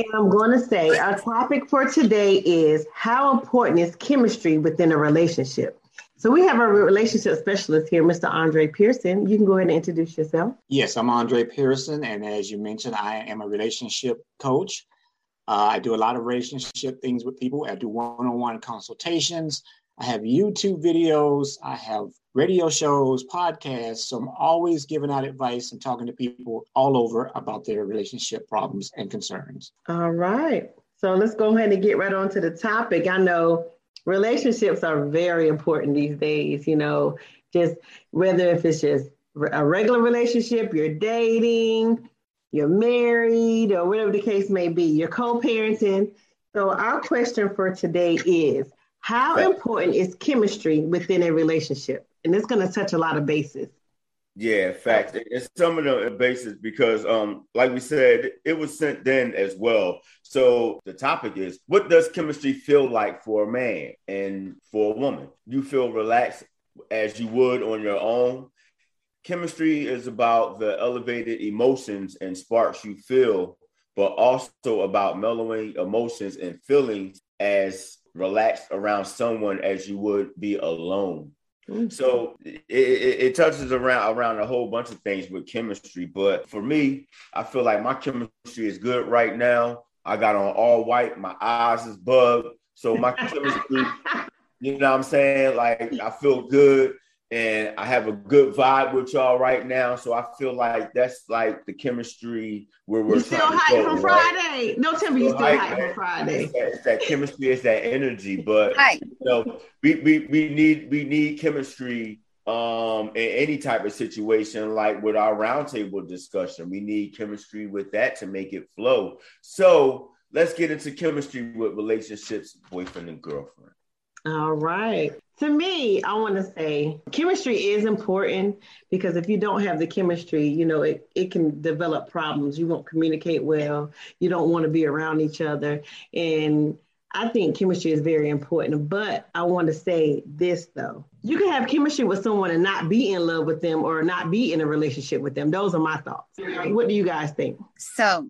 And I'm going to say our topic for today is how important is chemistry within a relationship? So we have a relationship specialist here, Mr. Andre Pearson. You can go ahead and introduce yourself. Yes, I'm Andre Pearson, and as you mentioned, I am a relationship coach. Uh, I do a lot of relationship things with people. I do one-on-one consultations. I have YouTube videos. I have radio shows, podcasts. So I'm always giving out advice and talking to people all over about their relationship problems and concerns. All right. So let's go ahead and get right on to the topic. I know relationships are very important these days, you know, just whether if it's just a regular relationship, you're dating, you're married, or whatever the case may be, you're co parenting. So, our question for today is How important is chemistry within a relationship? And it's going to touch a lot of bases. Yeah, fact. It's some of the bases because, um, like we said, it was sent then as well. So the topic is, what does chemistry feel like for a man and for a woman? You feel relaxed as you would on your own. Chemistry is about the elevated emotions and sparks you feel, but also about mellowing emotions and feelings as relaxed around someone as you would be alone. Mm-hmm. So it, it, it, touches around around a whole bunch of things with chemistry. But for me, I feel like my chemistry is good right now. I got on all white, my eyes is bugged. So my chemistry, you know what I'm saying? Like I feel good and I have a good vibe with y'all right now. So I feel like that's like the chemistry where we're you still high from right? Friday. No, tell me you still high from Friday. It's that, it's that, chemistry, it's that energy. But you know, we, we we need we need chemistry um in any type of situation, like with our roundtable discussion. We need chemistry with that to make it flow. So let's get into chemistry with relationships, boyfriend and girlfriend. All right. To me, I want to say chemistry is important because if you don't have the chemistry, you know, it, it can develop problems. You won't communicate well. You don't want to be around each other. And I think chemistry is very important. But I want to say this though. You can have chemistry with someone and not be in love with them or not be in a relationship with them. Those are my thoughts. What do you guys think? So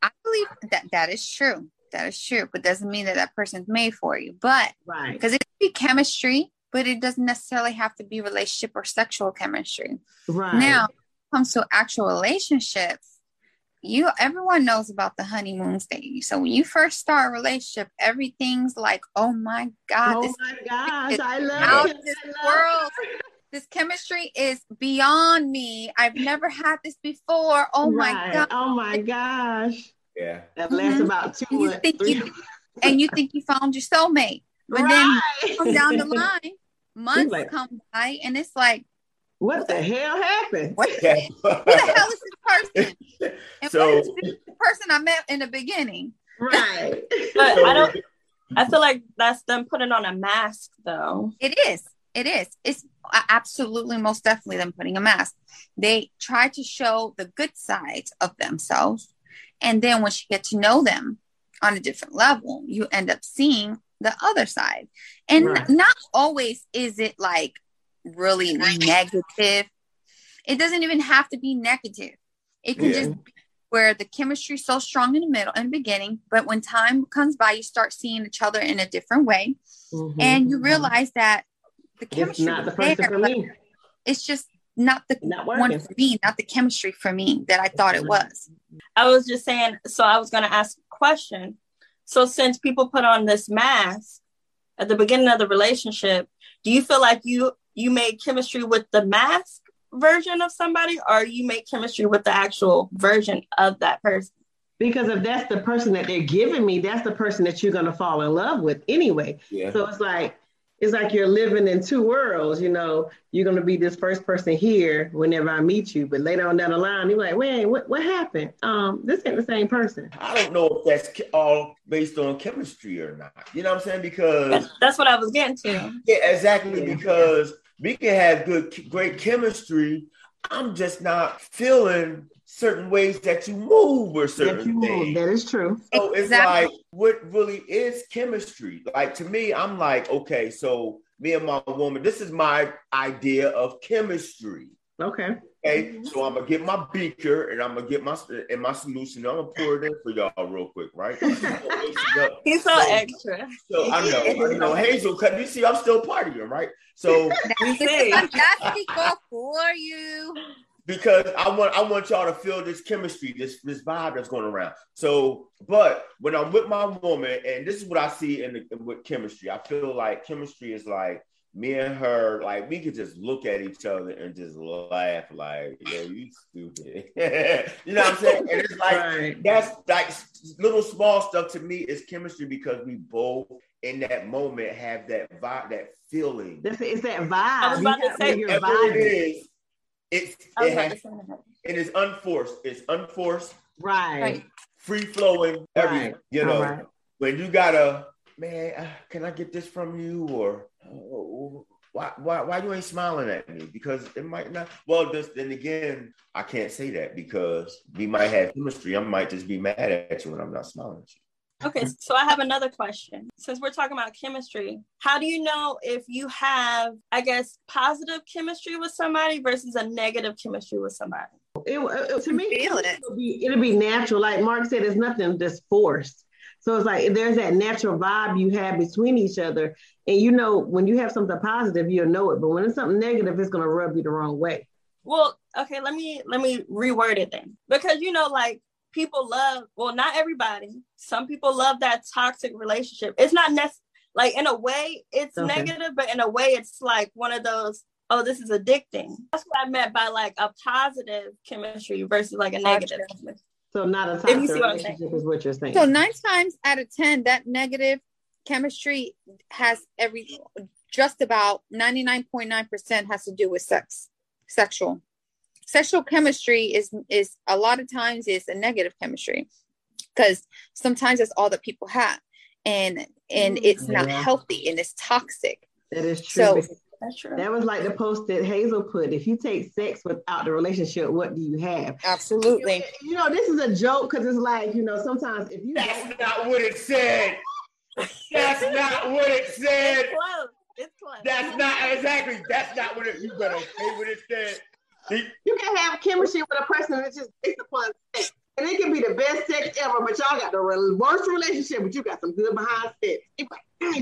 I believe that that is true that is true, but doesn't mean that that person's made for you. But right, because it could be chemistry, but it doesn't necessarily have to be relationship or sexual chemistry. Right now, comes to actual relationships, you everyone knows about the honeymoon stage. So when you first start a relationship, everything's like, oh my god, oh this my gosh, I love it. this world. This chemistry is beyond me. I've never had this before. Oh right. my god. Oh my gosh. Yeah. That lasts mm-hmm. about two and you months. Think you, and you think you found your soulmate. But right. then come down the line, months like, come by, and it's like, what the hell happened? What, who the hell is this person? And so, what is this person I met in the beginning? Right. but I don't I feel like that's them putting on a mask though. It is. It is. It's absolutely most definitely them putting a mask. They try to show the good sides of themselves and then once you get to know them on a different level, you end up seeing the other side. And right. not always is it like really negative. It doesn't even have to be negative. It can yeah. just be where the chemistry is so strong in the middle and beginning, but when time comes by, you start seeing each other in a different way. Mm-hmm. And you realize that the chemistry it's not the person there, for me. It's just not the not one for me, not the chemistry for me that I thought it was. I was just saying, so I was going to ask a question. So, since people put on this mask at the beginning of the relationship, do you feel like you you made chemistry with the mask version of somebody, or you make chemistry with the actual version of that person? Because if that's the person that they're giving me, that's the person that you're going to fall in love with anyway. Yeah. So it's like it's like you're living in two worlds. You know, you're gonna be this first person here whenever I meet you, but later on down the line, you're like, wait, what what happened? Um, this ain't the same person. I don't know if that's all based on chemistry or not. You know what I'm saying? Because that's, that's what I was getting to. Yeah, exactly. Yeah. Because we can have good, great chemistry. I'm just not feeling certain ways that you move or certain that things. That is true. So it's like what really is chemistry. Like to me, I'm like, okay, so me and my woman, this is my idea of chemistry. Okay. Okay, mm-hmm. so I'm gonna get my beaker and I'm gonna get my and my solution. I'm gonna pour it in for y'all real quick, right? He's so, so extra. So I know, I know, Hazel. Cause you see, I'm still partying, right? So we see. Fantastico for you. Because I want I want y'all to feel this chemistry, this this vibe that's going around. So, but when I'm with my woman, and this is what I see in the with chemistry, I feel like chemistry is like me and her, like we could just look at each other and just laugh, like, yo, you stupid. you know what I'm saying? And it's like right. that's like little small stuff to me is chemistry because we both in that moment have that vibe, that feeling. It's, it's that vibe. I was about to say your vibe. It is. It's it, has, it is unforced. It's unforced. Right. right. Free flowing. Everything. Right. You know, right. when you gotta, man, uh, can I get this from you or why, why, why you ain't smiling at me? Because it might not. Well, just then again, I can't say that because we might have chemistry. I might just be mad at you when I'm not smiling at you. Okay, so I have another question. Since we're talking about chemistry, how do you know if you have, I guess, positive chemistry with somebody versus a negative chemistry with somebody? It, it, to me, it. It'll, be, it'll be natural. Like Mark said, it's nothing that's forced. So it's like there's that natural vibe you have between each other. And you know, when you have something positive, you'll know it. But when it's something negative, it's gonna rub you the wrong way. Well, okay, let me let me reword it then. Because you know, like people love, well, not everybody. Some people love that toxic relationship. It's not necessary like in a way it's okay. negative, but in a way it's like one of those oh, this is addicting. That's what I meant by like a positive chemistry versus like a negative. So not a toxic relationship is what you're saying. So nine times out of ten, that negative chemistry has every just about 99.9% has to do with sex, sexual. Sexual chemistry is is a lot of times is a negative chemistry because sometimes that's all that people have and and mm, it's not healthy and it's toxic. That is true. So that's true. That was like the post that Hazel put. If you take sex without the relationship, what do you have? Absolutely. You know, this is a joke because it's like, you know, sometimes if you That's not what it said. That's not what it said. It's close. It's close. That's not exactly. That's not what it. You better say what it said. You can have chemistry with a person that's just based upon sex. And it can be the best sex ever, but y'all got the worst relationship, but you got some good behind sex. Hey,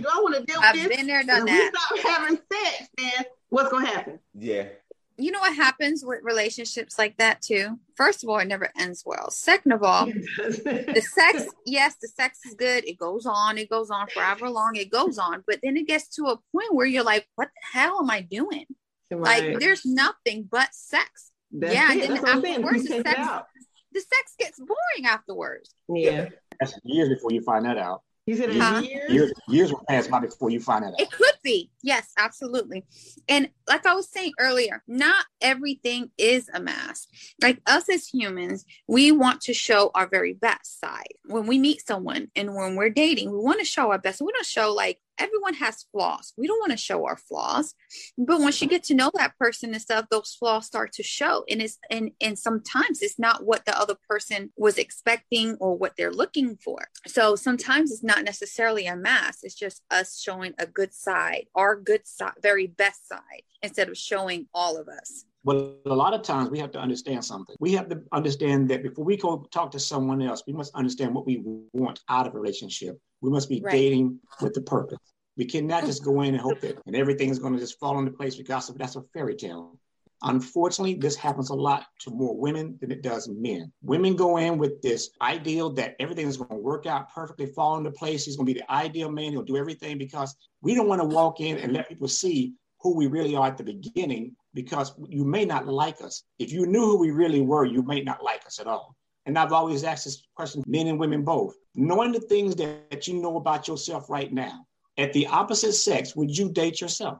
do I want to deal with I've this? I've been there, done that. We stop having sex, man. What's gonna happen? Yeah. You know what happens with relationships like that too? First of all, it never ends well. Second of all, the sex, yes, the sex is good. It goes on, it goes on forever long, it goes on. But then it gets to a point where you're like, what the hell am I doing? Right. Like there's nothing but sex. That's yeah, it. and then afterwards, the sex, the sex gets boring afterwards. Yeah. That's years before you find that out. You said huh? years? years? Years will pass by before you find that out. It could be. Yes, absolutely. And like I was saying earlier, not everything is a mask. Like us as humans, we want to show our very best side. When we meet someone and when we're dating, we want to show our best. We don't show like everyone has flaws. We don't want to show our flaws. But once you get to know that person and stuff, those flaws start to show. And it's and and sometimes it's not what the other person was expecting or what they're looking for. So sometimes it's not necessarily a mask. It's just us showing a good side, our good side, very best side, instead of showing all of us. Well, a lot of times we have to understand something. We have to understand that before we go talk to someone else, we must understand what we want out of a relationship. We must be right. dating with the purpose. We cannot just go in and hope that and everything's going to just fall into place because that's a fairy tale. Unfortunately, this happens a lot to more women than it does men. Women go in with this ideal that everything is going to work out perfectly, fall into place. He's going to be the ideal man. He'll do everything because we don't want to walk in and let people see who we really are at the beginning because you may not like us. If you knew who we really were, you may not like us at all. And I've always asked this question, men and women both. Knowing the things that you know about yourself right now, at the opposite sex, would you date yourself?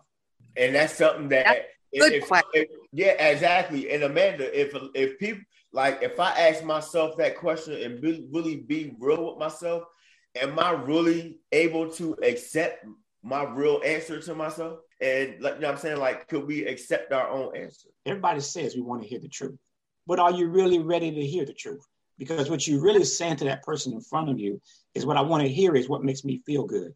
And that's something that that's if, good question. If, yeah, exactly. And Amanda, if if people like if I ask myself that question and be, really be real with myself, am I really able to accept my real answer to myself? And like you know I'm saying, like, could we accept our own answer? Everybody says we want to hear the truth. But are you really ready to hear the truth? Because what you're really saying to that person in front of you is what I want to hear is what makes me feel good.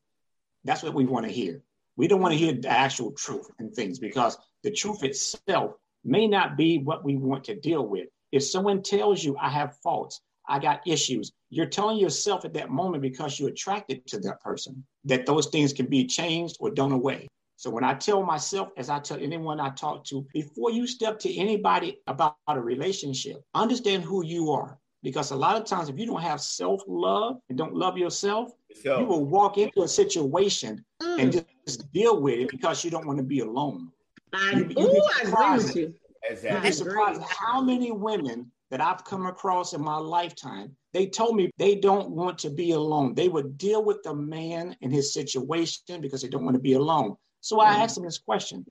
That's what we want to hear. We don't want to hear the actual truth and things because the truth itself may not be what we want to deal with. If someone tells you I have faults, I got issues, you're telling yourself at that moment because you're attracted to that person that those things can be changed or done away. So when I tell myself, as I tell anyone I talk to, before you step to anybody about a relationship, understand who you are. Because a lot of times, if you don't have self love and don't love yourself, so, you will walk into a situation mm. and just deal with it because you don't want to be alone. I, you, you ooh, I agree with you. Exactly. You'd be surprised how many women that I've come across in my lifetime, they told me they don't want to be alone. They would deal with the man in his situation because they don't want to be alone. So I mm. asked them this question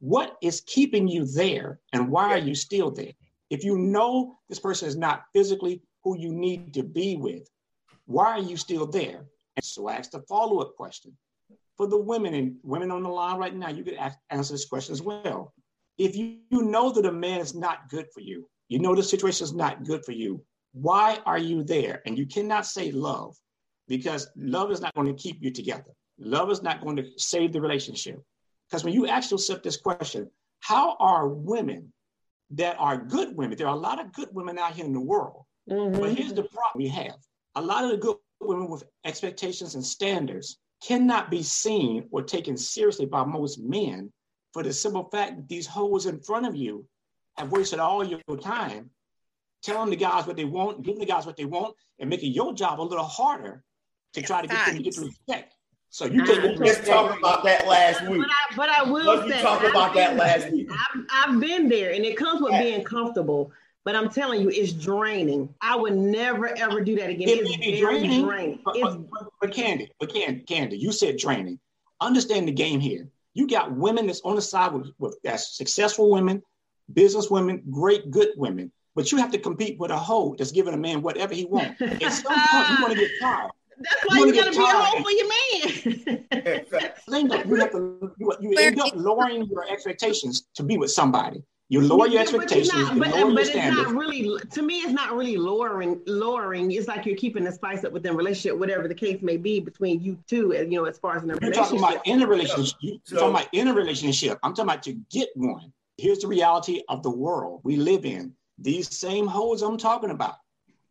What is keeping you there and why are you still there? If you know this person is not physically who you need to be with, why are you still there? And so I asked a follow up question. For the women and women on the line right now, you could ask, answer this question as well. If you, you know that a man is not good for you, you know the situation is not good for you, why are you there? And you cannot say love because love is not going to keep you together. Love is not going to save the relationship. Because when you ask yourself this question, how are women that are good women. There are a lot of good women out here in the world. Mm-hmm. But here's the problem we have a lot of the good women with expectations and standards cannot be seen or taken seriously by most men for the simple fact that these hoes in front of you have wasted all your time telling the guys what they want, giving the guys what they want, and making your job a little harder to try to get them to get the respect. So you can just talk about that last week. But I, but I will say talk about that last week. I've, I've been there, and it comes with yeah. being comfortable. But I'm telling you, it's draining. I would never ever do that again. It it's be draining. draining. But, but, but, but Candy, but Candy, Candy, you said draining. Understand the game here. You got women that's on the side with, with that's successful women, business women, great good women. But you have to compete with a hoe that's giving a man whatever he wants. At some point, you want to get tired. That's why you, you gotta be a hoe for your man. you, have to, you, you end up lowering your expectations to be with somebody. You lower your expectations. But, not, but, but it's not really. To me, it's not really lowering. Lowering. It's like you're keeping the spice up within relationship, whatever the case may be between you two. You know, as far as in a you're talking about in a relationship. You're so, talking about in a relationship. I'm talking about to get one. Here's the reality of the world we live in. These same hoes I'm talking about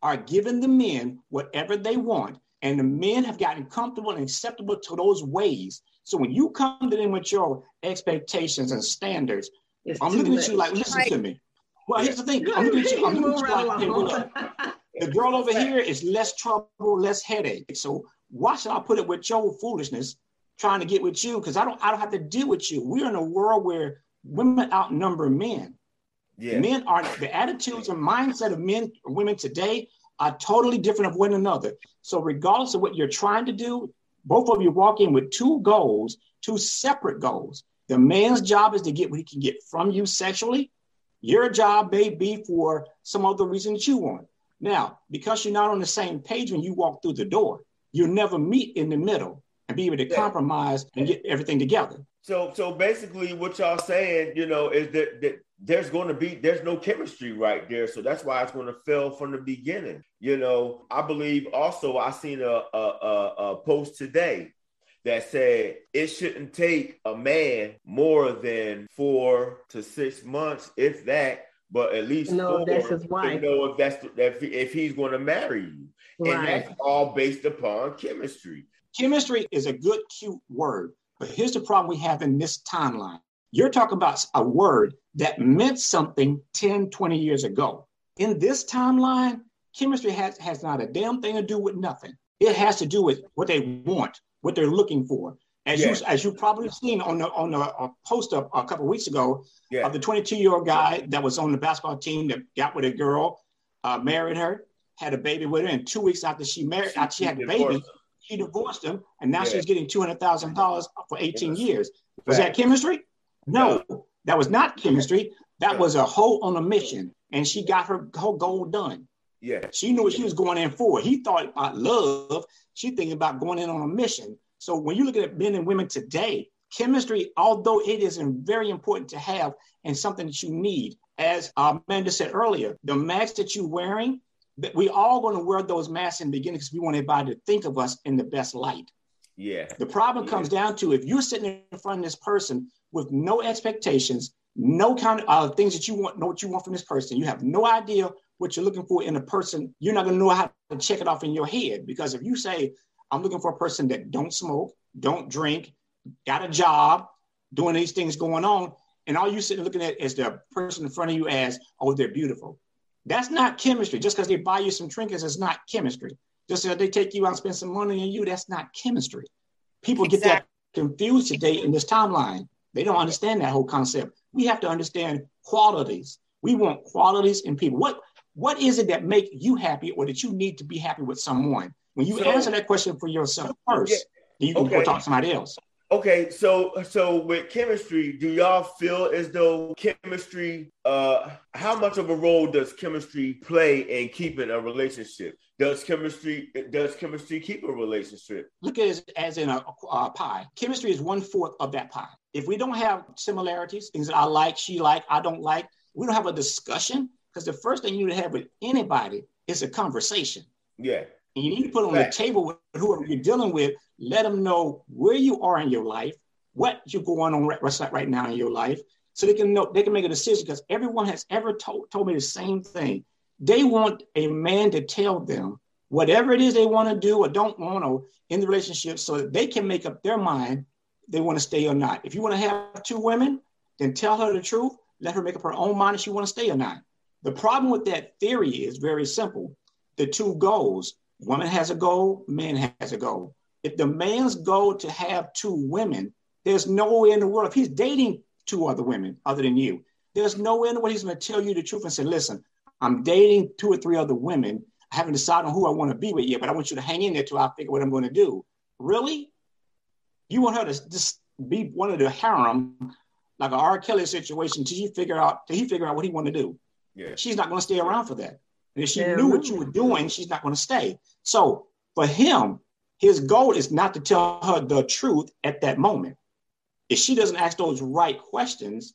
are giving the men whatever they want and the men have gotten comfortable and acceptable to those ways. So when you come to them with your expectations and standards, it's I'm looking much. at you like, listen right. to me. Well, here's the thing. I'm looking at you. I'm looking at you like, hey, look, the girl over here is less trouble, less headache. So why should I put it with your foolishness trying to get with you? Because I don't I don't have to deal with you. We're in a world where women outnumber men. Yeah. Men are the attitudes and mindset of men, women today are totally different of one another. So, regardless of what you're trying to do, both of you walk in with two goals, two separate goals. The man's job is to get what he can get from you sexually. Your job may be for some other reason that you want. Now, because you're not on the same page when you walk through the door, you'll never meet in the middle and be able to yeah. compromise and get everything together. So, so basically, what y'all saying, you know, is that, that there's going to be there's no chemistry right there so that's why it's going to fail from the beginning you know i believe also i seen a, a, a, a post today that said it shouldn't take a man more than four to six months if that but at least no, four that's his wife. to know if that's if, if he's going to marry you right. and that's all based upon chemistry chemistry is a good cute word but here's the problem we have in this timeline you're talking about a word that meant something 10, 20 years ago. In this timeline, chemistry has, has not a damn thing to do with nothing. It has to do with what they want, what they're looking for. As yeah. you as you probably seen on the on the a post up a couple weeks ago yeah. of the 22 year old guy that was on the basketball team that got with a girl, uh, married her, had a baby with her, and two weeks after she married, she, after she had the baby, she divorced him, and now yeah. she's getting two hundred thousand dollars for 18 years. Was that chemistry? No, that was not chemistry. That yeah. was a hoe on a mission, and she got her whole goal done. Yeah, she knew what she was going in for. He thought about love. She thinking about going in on a mission. So when you look at men and women today, chemistry, although it is very important to have and something that you need, as uh, Amanda said earlier, the mask that you're wearing, that we all going to wear those masks in the beginning because we want everybody to think of us in the best light. Yeah. The problem yeah. comes down to if you're sitting in front of this person with no expectations, no kind of uh, things that you want, know what you want from this person. You have no idea what you're looking for in a person. You're not going to know how to check it off in your head because if you say, I'm looking for a person that don't smoke, don't drink, got a job, doing these things going on, and all you're sitting looking at is the person in front of you as, oh, they're beautiful. That's not chemistry. Just because they buy you some trinkets is not chemistry. Just because they take you out and spend some money on you, that's not chemistry. People exactly. get that confused today in this timeline. They don't understand that whole concept. We have to understand qualities. We want qualities in people. What what is it that make you happy or that you need to be happy with someone? When you so, answer that question for yourself first, yeah, you can okay. go talk to somebody else. Okay, so so with chemistry, do y'all feel as though chemistry uh how much of a role does chemistry play in keeping a relationship? Does chemistry does chemistry keep a relationship? Look at it as, in a, a pie. Chemistry is one fourth of that pie. If we don't have similarities, things that I like, she like, I don't like, we don't have a discussion because the first thing you need to have with anybody is a conversation. Yeah. And you need to put on right. the table with whoever you're dealing with, let them know where you are in your life, what you're going on right, right now in your life, so they can know they can make a decision. Because everyone has ever told, told me the same thing. They want a man to tell them whatever it is they want to do or don't want or in the relationship so that they can make up their mind they want to stay or not. If you want to have two women, then tell her the truth. Let her make up her own mind if she want to stay or not. The problem with that theory is very simple. The two goals Woman has a goal, man has a goal. If the man's goal to have two women, there's no way in the world, if he's dating two other women other than you, there's no way in the world he's going to tell you the truth and say, listen, I'm dating two or three other women. I haven't decided on who I want to be with yet, but I want you to hang in there till I figure what I'm going to do. Really? You want her to just be one of the harem, like a R. Kelly situation, till you figure out, till he figure out what he want to do. Yeah. She's not going to stay around for that. And if she yeah, knew what you were doing, she's not going to stay. So for him, his goal is not to tell her the truth at that moment. If she doesn't ask those right questions,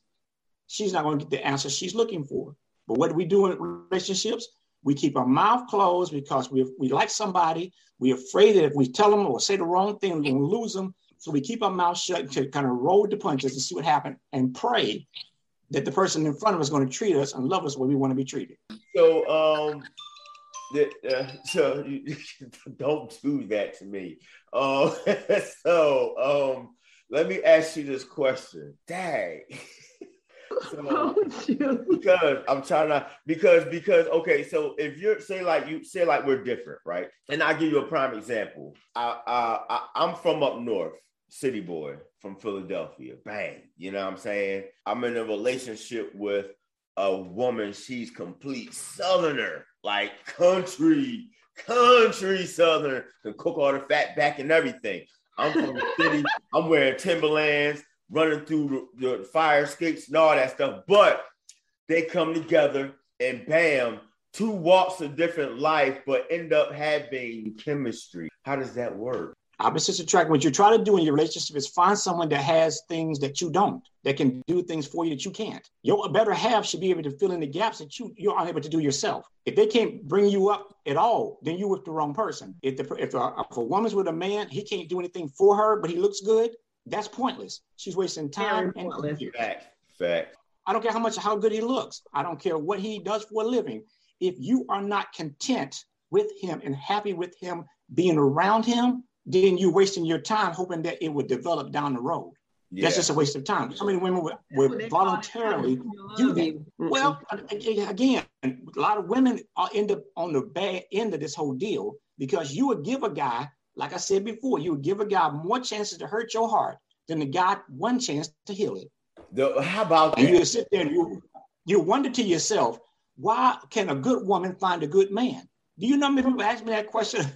she's not going to get the answer she's looking for. But what do we do in relationships? We keep our mouth closed because we, we like somebody. We're afraid that if we tell them or say the wrong thing, we're going to lose them. So we keep our mouth shut to kind of roll the punches and see what happens and pray that the person in front of us is going to treat us and love us the way we want to be treated. So, um, uh, so don't do that to me. Um, so, um, let me ask you this question. Dang. so, because I'm trying to because because okay, so if you're say like you say like we're different, right? And I'll give you a prime example. I, I, I I'm from up north city boy from Philadelphia. Bang. You know what I'm saying? I'm in a relationship with a woman. She's complete southerner, like country, country Southern, can cook all the fat back and everything. I'm from the city. I'm wearing Timberlands, running through the, the fire escapes and all that stuff. But they come together and bam, two walks of different life, but end up having chemistry. How does that work? Opposites attract. What you try to do in your relationship is find someone that has things that you don't, that can do things for you that you can't. Your better half should be able to fill in the gaps that you, you're unable to do yourself. If they can't bring you up at all, then you're with the wrong person. If, the, if, a, if a woman's with a man, he can't do anything for her, but he looks good, that's pointless. She's wasting time and fact. Fact. I don't care how much how good he looks. I don't care what he does for a living. If you are not content with him and happy with him being around him, then you're wasting your time hoping that it would develop down the road. Yeah. That's just a waste of time. How many women would, would voluntarily do that? Well, again, a lot of women are end up on the bad end of this whole deal because you would give a guy, like I said before, you would give a guy more chances to hurt your heart than the guy one chance to heal it. The, how about and that? you sit there and you you wonder to yourself, why can a good woman find a good man? Do you know me? People ask me that question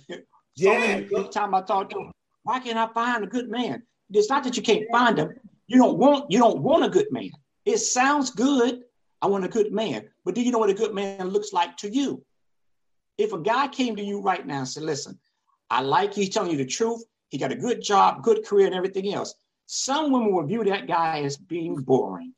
So yeah. many time I talk to him, why can't I find a good man? It's not that you can't find him. You don't want you don't want a good man. It sounds good. I want a good man. But do you know what a good man looks like to you? If a guy came to you right now and said, listen, I like you, he's telling you the truth, he got a good job, good career, and everything else. Some women will view that guy as being boring.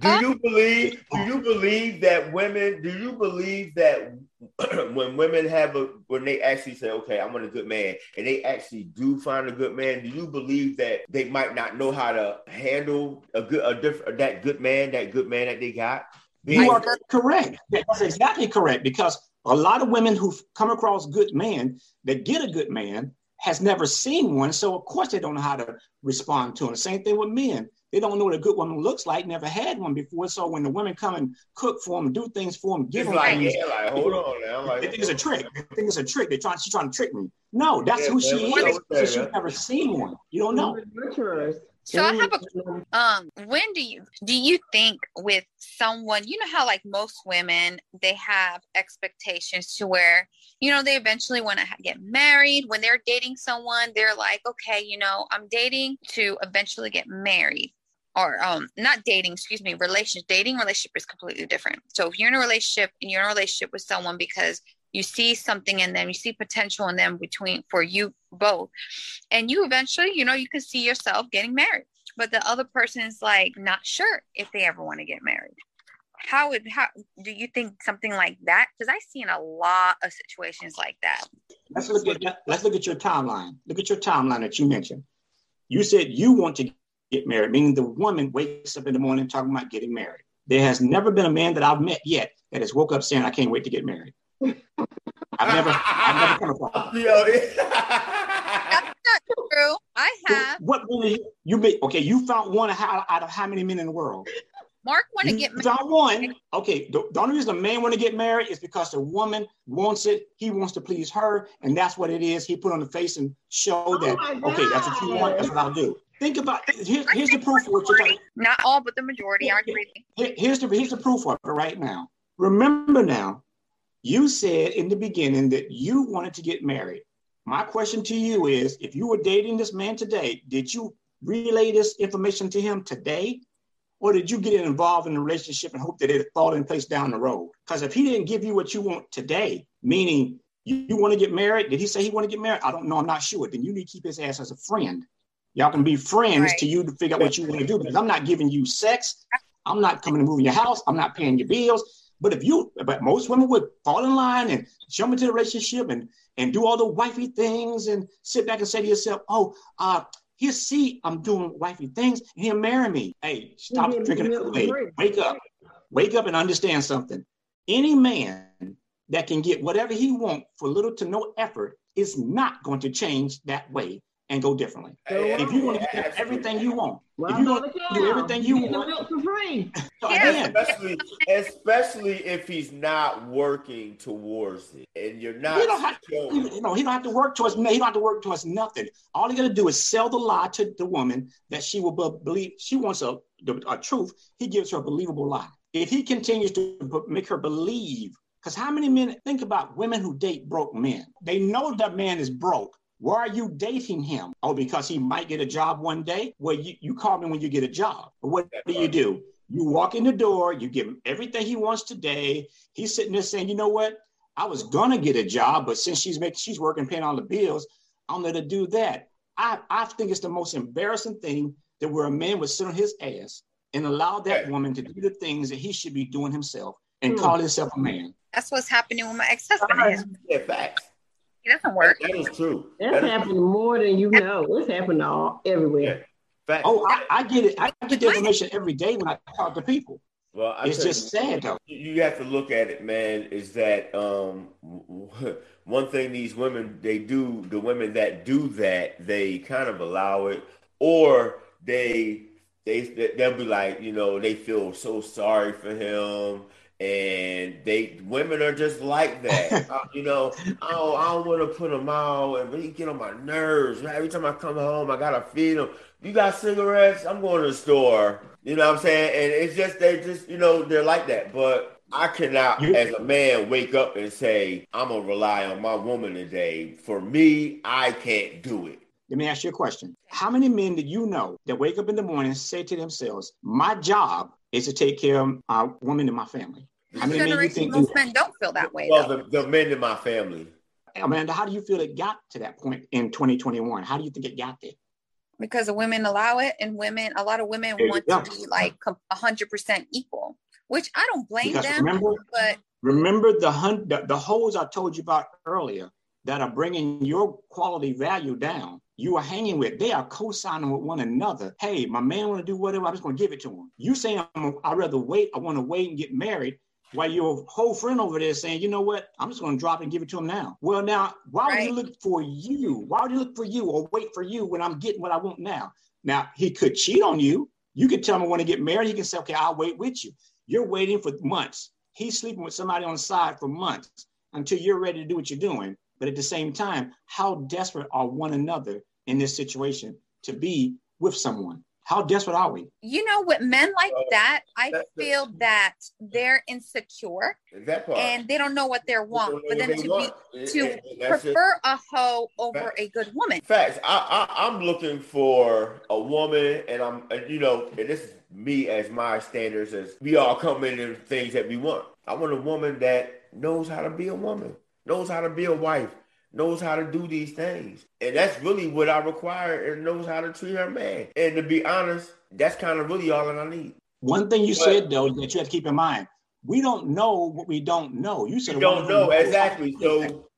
Do you believe? Do you believe that women? Do you believe that when women have a when they actually say, "Okay, I want a good man," and they actually do find a good man, do you believe that they might not know how to handle a good a different that good man, that good man that they got? You are correct. That's exactly correct because a lot of women who've come across good men that get a good man has never seen one, so of course they don't know how to respond to him. Same thing with men they don't know what a good woman looks like, never had one before. So when the women come and cook for them, do things for them, give them like, things, yeah, like, hold on now. Like, they think it's a trick. They think it's a trick. They're trying, she's trying to trick me. No, that's yeah, who she is. So she's never seen one. You don't know. So I have a um when do you do you think with someone you know how like most women they have expectations to where you know they eventually want to get married when they're dating someone they're like okay you know I'm dating to eventually get married or um not dating excuse me relationship dating relationship is completely different. So if you're in a relationship and you're in a relationship with someone because you see something in them you see potential in them between for you both and you eventually you know you can see yourself getting married but the other person is like not sure if they ever want to get married. How would how do you think something like that? Because i've seen a lot of situations like that. Let's look at let's look at your timeline. Look at your timeline that you mentioned. You said you want to get married, meaning the woman wakes up in the morning talking about getting married. There has never been a man that I've met yet that has woke up saying, I can't wait to get married. I've never, I've never come across That's not true. I have. What woman you made? Okay, you found one out of how many men in the world? Mark want to get married. Found one. Okay, the, the only reason a man want to get married is because the woman wants it. He wants to please her, and that's what it is. He put on the face and show oh that. Okay, that's what you want. That's what I'll do. Think about here, here's the proof for what Not all, but the majority. I agree. Here's the here's the proof for it right now. Remember now, you said in the beginning that you wanted to get married. My question to you is: If you were dating this man today, did you relay this information to him today, or did you get involved in a relationship and hope that it fall in place down the road? Because if he didn't give you what you want today, meaning you, you want to get married, did he say he want to get married? I don't know. I'm not sure. Then you need to keep his ass as a friend Y'all can be friends right. to you to figure out what you want to do because I'm not giving you sex. I'm not coming to move in your house. I'm not paying your bills. But if you, but most women would fall in line and jump into the relationship and and do all the wifey things and sit back and say to yourself, "Oh, uh, he'll see I'm doing wifey things and he'll marry me." Hey, stop mm-hmm. drinking the Kool-Aid. Wake up, wake up and understand something. Any man that can get whatever he wants for little to no effort is not going to change that way and go differently. if you want to get everything you want, well, if you want to do everything you want, for free. especially, especially if he's not working towards it, and you're not. He don't have to, you know, he don't have to work towards. He don't have to work towards nothing. All he got to do is sell the lie to the woman that she will believe. She wants a, a truth. He gives her a believable lie. If he continues to make her believe, because how many men think about women who date broke men? They know that man is broke why are you dating him? Oh, because he might get a job one day? Well, you, you call me when you get a job. But what do you do? You walk in the door, you give him everything he wants today. He's sitting there saying, you know what? I was gonna get a job, but since she's making she's working, paying all the bills, I'm gonna do that. I, I think it's the most embarrassing thing that where a man would sit on his ass and allow that woman to do the things that he should be doing himself and hmm. call himself a man. That's what's happening with my ex-husband. Yeah, facts. It doesn't work. That is true. That's that happening more than you know. It's happening all everywhere. Yeah. Oh, I, I, get it. I get the information every day when I talk to people. Well, I it's just you, sad though. You have to look at it, man. Is that um, one thing these women they do? The women that do that, they kind of allow it, or they they they'll be like, you know, they feel so sorry for him and they women are just like that. uh, you know, oh, I don't want to put them out, and really get on my nerves. Every time I come home, I gotta feed them. You got cigarettes? I'm going to the store. You know what I'm saying? And it's just they just you know they're like that. But I cannot, as a man, wake up and say I'm gonna rely on my woman today. For me, I can't do it. Let me ask you a question. How many men do you know that wake up in the morning and say to themselves, My job is to take care of my woman in my family? I mean, you think most men don't feel that way. Well, the, the, men in my family. Amanda, how do you feel it got to that point in 2021? How do you think it got there? because the women allow it and women a lot of women There want go. to be like a hundred percent equal which i don't blame Because them remember, but remember the hunt, the, the holes I told you about earlier that are bringing your quality value down. You are hanging with, they are co-signing with one another. Hey, my man want to do whatever, I'm just going to give it to him. You saying, I'm, I'd rather wait, I want to wait and get married, while your whole friend over there saying, you know what, I'm just going to drop and give it to him now. Well, now, why would Right. he look for you? Why would he look for you or wait for you when I'm getting what I want now? Now, he could cheat on you. You could tell him I want to get married. He can say, okay, I'll wait with you. You're waiting for months. He's sleeping with somebody on the side for months until you're ready to do what you're doing. But at the same time, how desperate are one another in this situation to be with someone? How desperate are we? you know with men like Uh, that i that's the- feel that they're insecure That part. and they don't know what they want for them to be be to prefer a hoe over a good woman Facts. I, I I'm looking for a woman, and I'm you know, and this is me as my standards as we all come into things that we want. I want a woman that knows how to be a woman, knows how to be a wife, knows how to do these things, and that's really what I require, and knows how to treat her man. And to be honest, that's kind of really all that I need. One thing you But- said though that you have to keep in mind: we don't know what we don't know. You said You don't know exactly, so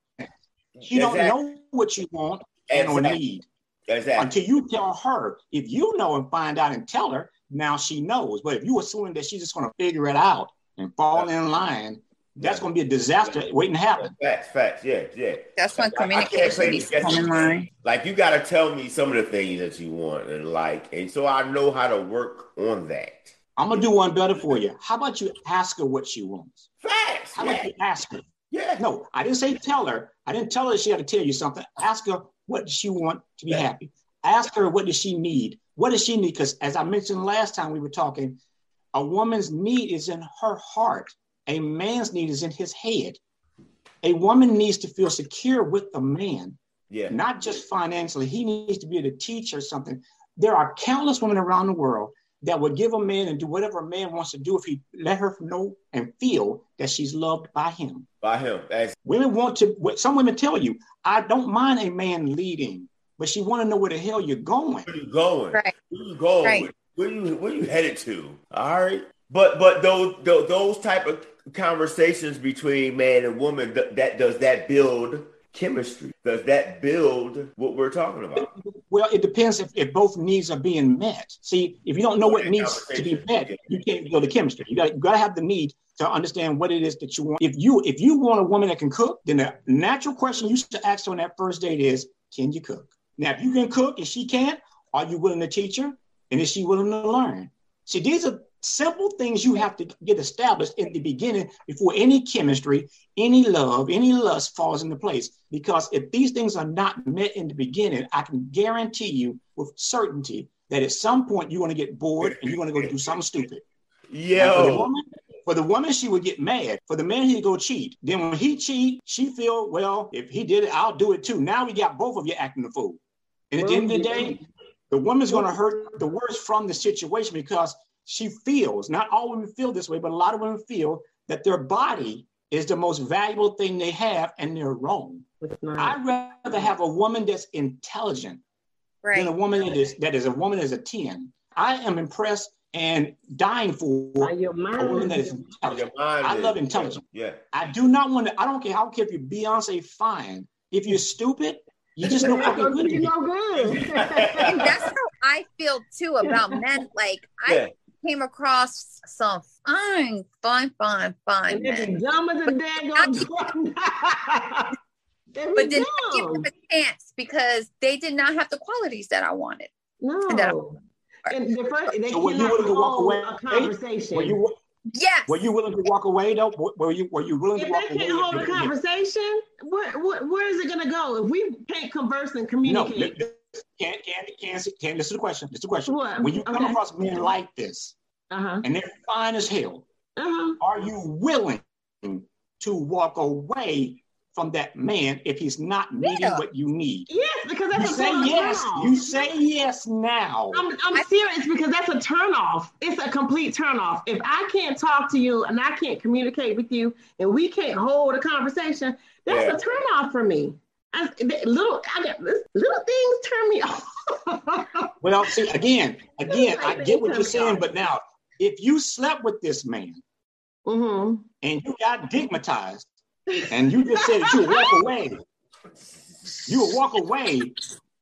She don't know what you want and or need exactly. until you tell her. If you know and find out and tell her, now she knows. But if you assume that she's just going to figure it out and fall in line, that's going to be a disaster waiting to happen. Facts, facts, yeah, yeah. that's when I- I communication play needs this to come in line Like you got to tell me some of the things that you want and like, and so I know how to work on that. I'm gonna do one better for you. How about you ask her what she wants? Facts, How about yeah, you ask her? yeah. No, I didn't say tell her. I didn't tell her she had to tell you something. Ask her what does she want to be Yeah. happy. Ask her what does she need. What does she need? Because as I mentioned last time we were talking, a woman's need is in her heart. A man's need is in his head. A woman needs to feel secure with the man, yeah. not just financially. He needs to be able to teach her something. There are countless women around the world that would give a man and do whatever a man wants to do if he let her know and feel that she's loved by him. By him, as Women want to. Some women tell you, "I don't mind a man leading, but she want to know where the hell you're going." where you going? Right. Where you going? Right. Where you where you headed to? All right. But but those those, those type of conversations between man and woman th- that does that build chemistry? Does that build what we're talking about? Well, it depends if, if both needs are being met. See, if you don't know what needs to be met, you can't go to chemistry. You got you got to have the need to understand what it is that you want. If you if you want a woman that can cook, then the natural question you should ask her on that first date is, "Can you cook?" Now, if you can cook and she can't, are you willing to teach her? And is she willing to learn? See, these are simple things you have to get established in the beginning before any chemistry, any love, any lust falls into place. Because if these things are not met in the beginning, I can guarantee you with certainty that at some point you're going to get bored and you're going to go do something stupid. Yeah. for, the woman, for the woman, she would get mad. For the man, he'd go cheat. Then when he cheat, she feel, well, if he did it, I'll do it too. Now we got both of you acting the fool. And at the end of the day, the woman's going to hurt the worst from the situation because she feels, not all women feel this way, but a lot of women feel that their body is the most valuable thing they have and they're wrong. I'd rather have a woman that's intelligent than a woman that is that is a woman as a 10. I am impressed and dying for By your a woman mind. that is your intelligent. mind I love intelligence. Yeah. I do not want to, I don't care, I don't care if you're Beyonce fine. If you're stupid, you just know fucking good. you know good. and that's how i feel too about men like i Yeah. Came across some fine fine fine fine and they men be dumb as a daggone but did not give them a chance because they did not have the qualities that I wanted. that- No. And the first, they So were you cannot willing to walk away? a conversation. Were you Yes. were you willing to walk away though? Were you were you willing if to walk away? If they away? can't hold a conversation, where, where, where is it going to go? If we can't converse and communicate. No, communicate, can't can't can't can't. This is the question. This is the question. What? When you come Okay. across men like this uh-huh, and they're fine as hell, uh-huh. are you willing to walk away from that man if he's not meeting Yeah. what you need? Yes, because You that's a say turn yes. off. You say yes now. I'm, I'm serious because that's a turn off. It's a complete turn off. If I can't talk to you and I can't communicate with you and we can't hold a conversation, that's Yeah. a turn off for me. I, the little, I got, little things turn me off. well, see, again, again, I get what you're saying, but now, if you slept with this man Mm-hmm. and you got digmatized, and you just said you walk away, you would walk away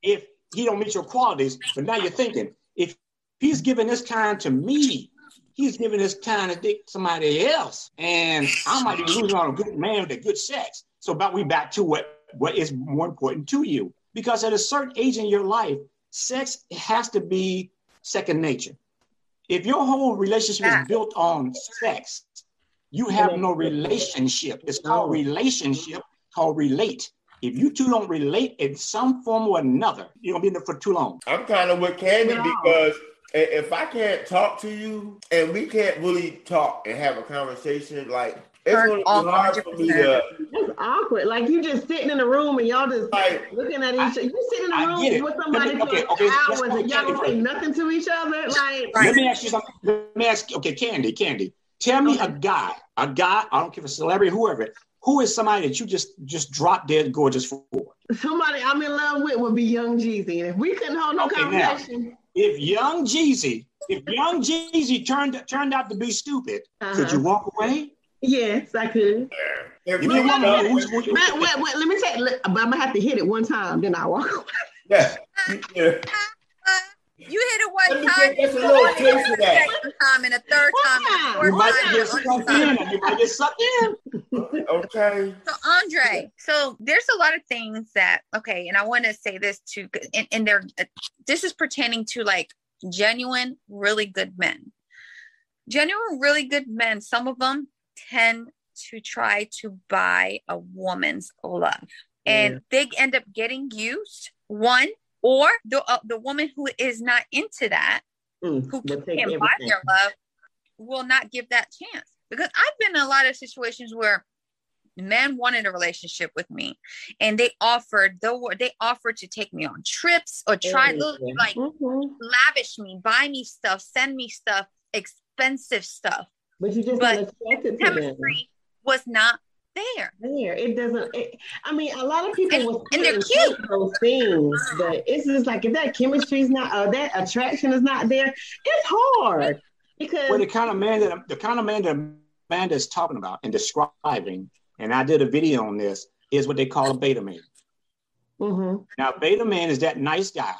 if he don't meet your qualities. But now you're thinking, if he's giving this time to me, he's giving this time to dick somebody else, and I might be losing on a good man with a good sex. So, about we back to what what is more important to you, because at a certain age in your life, sex has to be second nature. If your whole relationship is built on sex, you have no relationship. It's called relationship, called relate. If you two don't relate in some form or another, you're gonna be in there for too long. I'm kind of with Candy No. because if I can't talk to you and we can't really talk and have a conversation, like it's Turn gonna be hard for me to That's awkward. Like you just sitting in a room and y'all just like. looking at each other. You sitting in a I room with somebody me- for okay, okay, hours go and y'all don't say first. nothing to each other. Like Let me ask you something. Let me ask you, okay, Candy, Candy. Tell me a guy, a guy, I don't care if it's a celebrity, whoever, who is somebody that you just just drop dead gorgeous for? somebody I'm in love with would be Young Jeezy. And if we couldn't hold no Okay, now. conversation, If young Jeezy, if young Jeezy turned turned out to be stupid, could you uh-huh. walk away? Yes, I could. If If you we want talk- me, who's, who's, Wait, wait, wait, let me take. Let, but I'm gonna have to hit it one time, then I walk away. yeah, yeah. You hit it one me time, get just a little want it a taste of that. second time, and a third time, and a fourth you might time, get sucked in. You might get sucked in. Okay. So Andre, so there's a lot of things that okay, and I want to say this too, and, and there, uh, this is pertaining to like genuine, really good men. Genuine, really good men. Some of them tend to try to buy a woman's love, and they end up getting used. One or the uh, the woman who is not into that Mm, who can't buy their love will not give that chance. Because I've been in a lot of situations where men wanted a relationship with me and they offered the they offered to take me on trips or try to Everything. like Mhm. lavish me, buy me stuff, send me stuff, expensive stuff. But you just But not attracted to them. Chemistry was not there. There, it doesn't. It, I mean, a lot of people And- will and they're cute. those things, but it's just like if that chemistry's not, or that attraction is not there, it's hard because Well, the kind of man that the kind of man that Amanda is talking about and describing, and I did a video on this, is what they call a beta man. Mhm. Now, beta man is that nice guy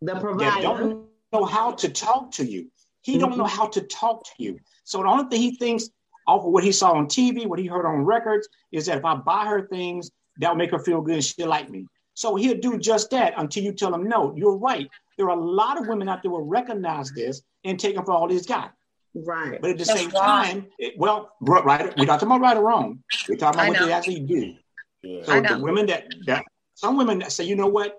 the that provider. don't know how to talk to you. He don't know how to talk to you. So the only thing he thinks off of what he saw on TV, what he heard on records, is that if I buy her things, that'll make her feel good and she'll like me. So he'll do just that until you tell him, no, you're right. There are a lot of women out there will recognize this and take him for all he's got. Right. But at the That's same wrong. time, it, well, right, we're not talking about right or wrong. We're talking I about what they actually do. Yeah. So I the women that, that some women that say, you know what,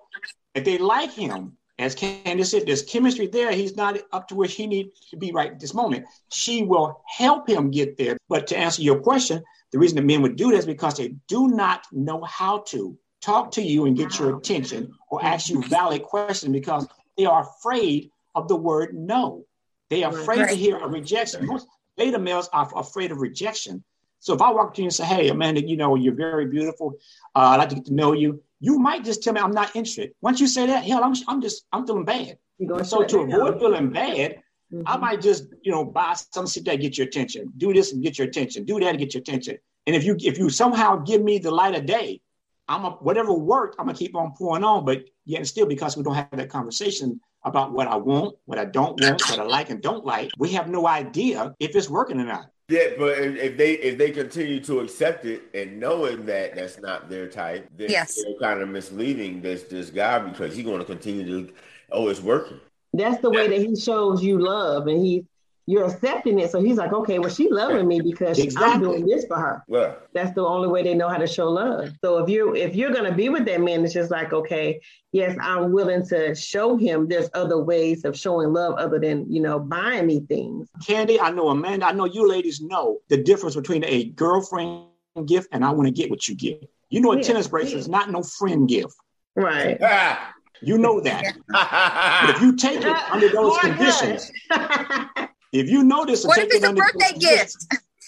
if they like him, as Candace said, there's chemistry there. He's not up to where he needs to be right this moment. She will help him get there. But to answer your question, the reason that men would do this because they do not know how to talk to you and get your attention or ask you valid questions because they are afraid of the word no. They are afraid to hear a rejection. Most beta males are afraid of rejection. So if I walk to you and say, "Hey, Amanda, you know you're very beautiful. Uh, I'd like to get to know you," you might just tell me I'm not interested. Once you say that, hell, I'm I'm just I'm feeling bad. So to avoid feeling bad, Mhm. I might just you know buy some sit there get your attention. Do this and get your attention. Do that and get your attention. And if you if you somehow give me the light of day, I'm a, whatever worked. I'm gonna keep on pouring on. But yet and still, because we don't have that conversation about what I want, what I don't want, what I like and don't like, we have no idea if it's working or not. Yeah, but if, if they if they continue to accept it and knowing that that's not their type, then Yes. they're kind of misleading this this guy because he's going to continue to. Oh, it's working. That's the way that he shows you love, and he you're accepting it. So he's like, okay, well, she's loving me because I'm doing this for her. Well, That's the only way they know how to show love. So if you if you're gonna be with that man, it's just like, okay, yes, I'm willing to show him there's other ways of showing love other than you know buying me things. Candy, I know Amanda, I know you ladies know the difference between a girlfriend gift and I want to get what you get. You know, a Yeah, tennis bracelet is not no friend gift. Right. ah, You know that. But if you take it under those Boy, conditions, if you notice, What if it's a birthday gift?